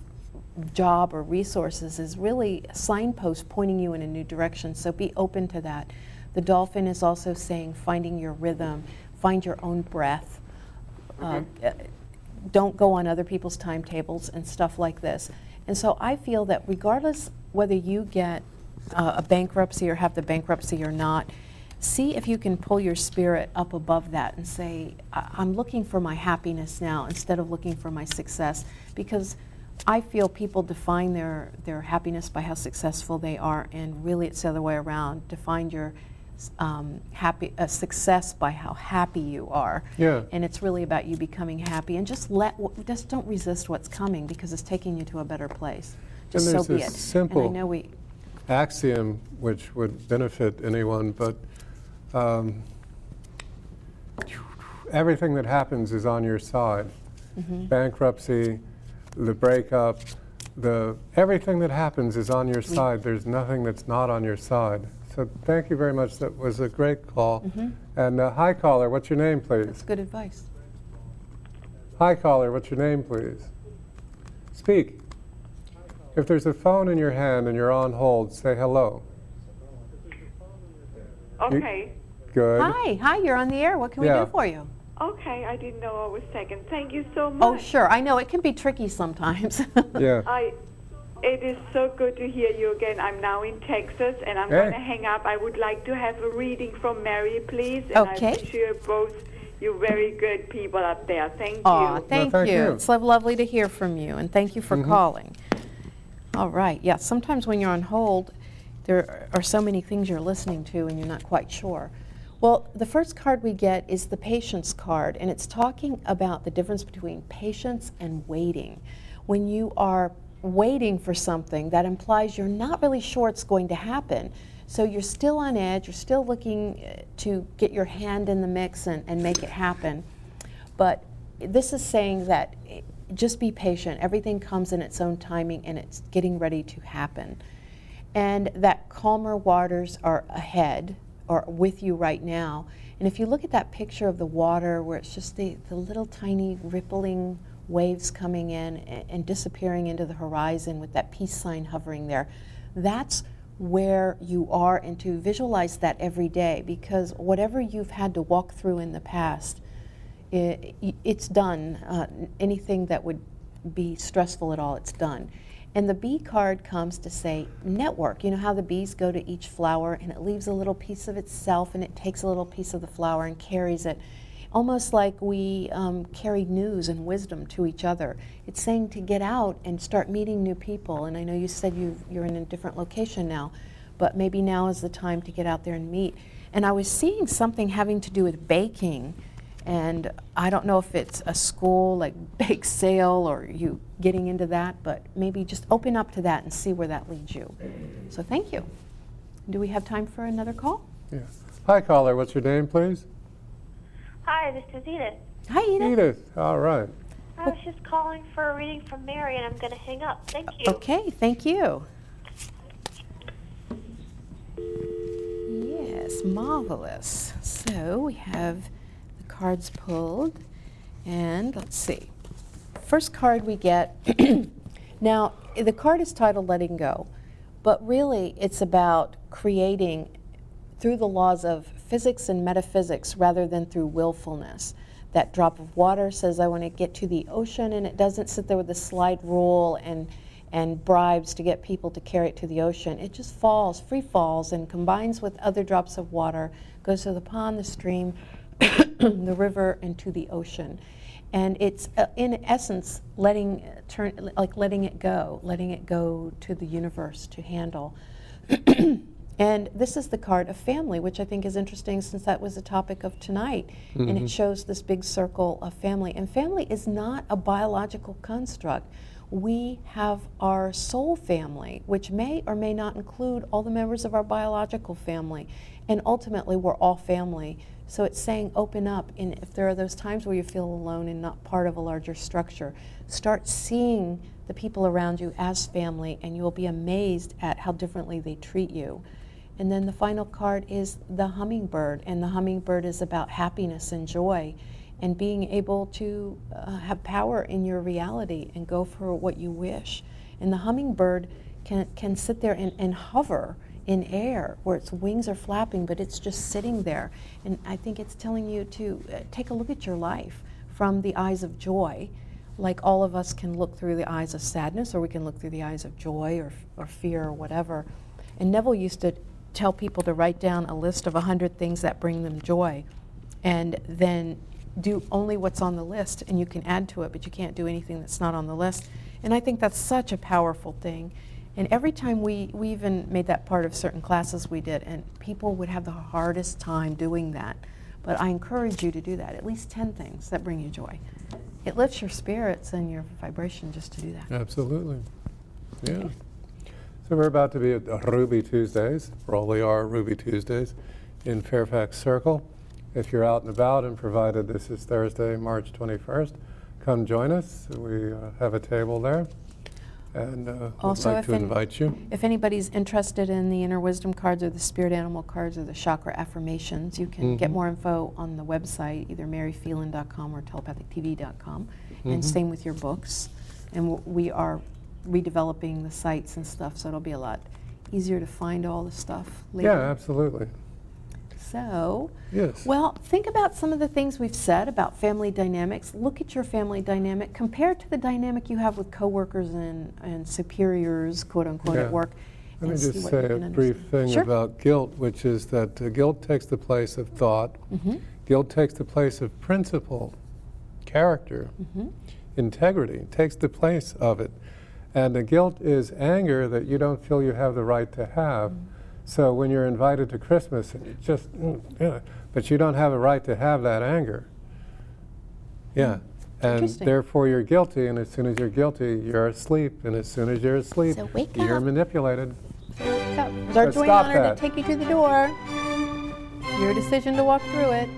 job or resources is really a signpost pointing you in a new direction. So be open to that. The dolphin is also saying finding your rhythm, find your own breath. Uh, uh, don't go on other people's timetables and stuff like this. And so I feel that regardless whether you get uh, a bankruptcy or have the bankruptcy or not, see if you can pull your spirit up above that and say, "I- I'm looking for my happiness now instead of looking for my success. Because I feel people define their, their happiness by how successful they are, and really it's the other way around. Define your um, happy uh, success by how happy you are. Yeah. And it's really about you becoming happy, and just let just don't resist what's coming because it's taking you to a better place. Just there's so be it. simple- and I know we. axiom which would benefit anyone, but um, everything that happens is on your side. Bankruptcy, the breakup, the everything that happens is on your side. There's nothing that's not on your side. So thank you very much. That was a great call. And uh, hi, caller. What's your name, please? That's good advice. Hi, caller. What's your name, please? Speak. If there's a phone in your hand and you're on hold, say hello. Okay. Good. Hi, hi, you're on the air. What can we do for you? Okay, I didn't know I was taken. Thank you so oh, much. Oh, sure. I know it can be tricky sometimes. Yeah. I it is so good to hear you again. I'm now in Texas and I'm Hey. going to hang up. I would like to have a reading from Mary, please. And Okay. I wish you both you're very good people up there. Thank Aw, you. thank thank you. you. It's lovely to hear from you, and thank you for mm-hmm. calling. All right, yeah, sometimes when you're on hold, there are so many things you're listening to and you're not quite sure. Well, the first card we get is the patience card, and it's talking about the difference between patience and waiting. When you are waiting for something, that implies you're not really sure it's going to happen. So you're still on edge, you're still looking uh, to get your hand in the mix and, and make it happen. But this is saying that eh, just be patient. Everything comes in its own timing and it's getting ready to happen. And that calmer waters are ahead or with you right now. And if you look at that picture of the water where it's just the, the little tiny rippling waves coming in and, and disappearing into the horizon with that peace sign hovering there, that's where you are and to visualize that every day because whatever you've had to walk through in the past, i it's done. Uh, anything that would be stressful at all, it's done. And the bee card comes to say network. You know how the bees go to each flower and it leaves a little piece of itself and it takes a little piece of the flower and carries it. Almost like we um, carry news and wisdom to each other. It's saying to get out and start meeting new people. And I know you said you you're in a different location now, but maybe now is the time to get out there and meet. And I was seeing something having to do with baking. And I don't know if it's a school like bake sale or you getting into that, but maybe just open up to that and see where that leads you. So thank you. Do we have time for another call? Yeah. Hi, caller. What's your name, please? Hi, this is Edith. Hi, Edith. Edith. All right. I was just calling for a reading from Mary, and I'm going to hang up. Thank you. Okay, thank you. Yes, marvelous. So we have the cards pulled, and let's see. First card we get. now, the card is titled Letting Go, but really it's about creating through the laws of physics and metaphysics rather than through willfulness. That drop of water says, I want to get to the ocean, and it doesn't sit there with a slide rule and, and bribes to get people to carry it to the ocean. It just falls, free falls, and combines with other drops of water, goes to the pond, the stream, the river, and to the ocean. And it's, uh, in essence, letting, turn, like letting it go, letting it go to the universe to handle. And this is the card of family, which I think is interesting since that was the topic of tonight. And it shows this big circle of family. And family is not a biological construct. We have our soul family, which may or may not include all the members of our biological family. And ultimately, we're all family. So it's saying open up. And if there are those times where you feel alone and not part of a larger structure, start seeing the people around you as family, and you will be amazed at how differently they treat you. And then the final card is the hummingbird, and the hummingbird is about happiness and joy and being able to uh, have power in your reality and go for what you wish. And the hummingbird can, can sit there and, and hover in air where its wings are flapping, but it's just sitting there. And I think it's telling you to uh, take a look at your life from the eyes of joy. Like all of us can look through the eyes of sadness, or we can look through the eyes of joy or, or fear or whatever. And Neville used to tell people to write down a list of 100 things that bring them joy and then do only what's on the list and you can add to it but you can't do anything that's not on the list and i think that's such a powerful thing and every time we, we even made that part of certain classes we did and people would have the hardest time doing that but i encourage you to do that at least 10 things that bring you joy it lifts your spirits and your vibration just to do that Absolutely. Yeah. So we're about to be at Ruby Tuesdays, they are Ruby Tuesdays. in Fairfax Circle. If you're out and about, and provided this is Thursday, March 21st, come join us. We uh, have a table there, and uh, would Also, like if to invite you. If anybody's interested in the inner wisdom cards or the spirit animal cards or the chakra affirmations, you can get Mhm. more info on the website, either maryphelan.com or telepathictv.com. And Mhm. same with your books. And w- we are redeveloping the sites and stuff, so it'll be a lot easier to find all the stuff later. Yeah, absolutely. So, Yes. well, think about some of the things we've said about family dynamics. Look at your family dynamic, compared to the dynamic you have with coworkers and, and superiors, quote unquote, Yeah. at work. Let me just say a brief thing Sure. about guilt, which is that uh, guilt takes the place of thought. Mhm. Guilt takes the place of principle, character, Mhm. integrity, takes the place of it. And the guilt is anger that you don't feel you have the right to have. Mm-hmm. So when you're invited to Christmas just, mm, yeah, but you don't have a right to have that anger. Yeah. And therefore you're guilty, and as soon as you're guilty, you're asleep. And as soon as you're asleep, So wake you're up. manipulated. So, it's our So joy and honor that. to take you to the door. Your decision to walk through it.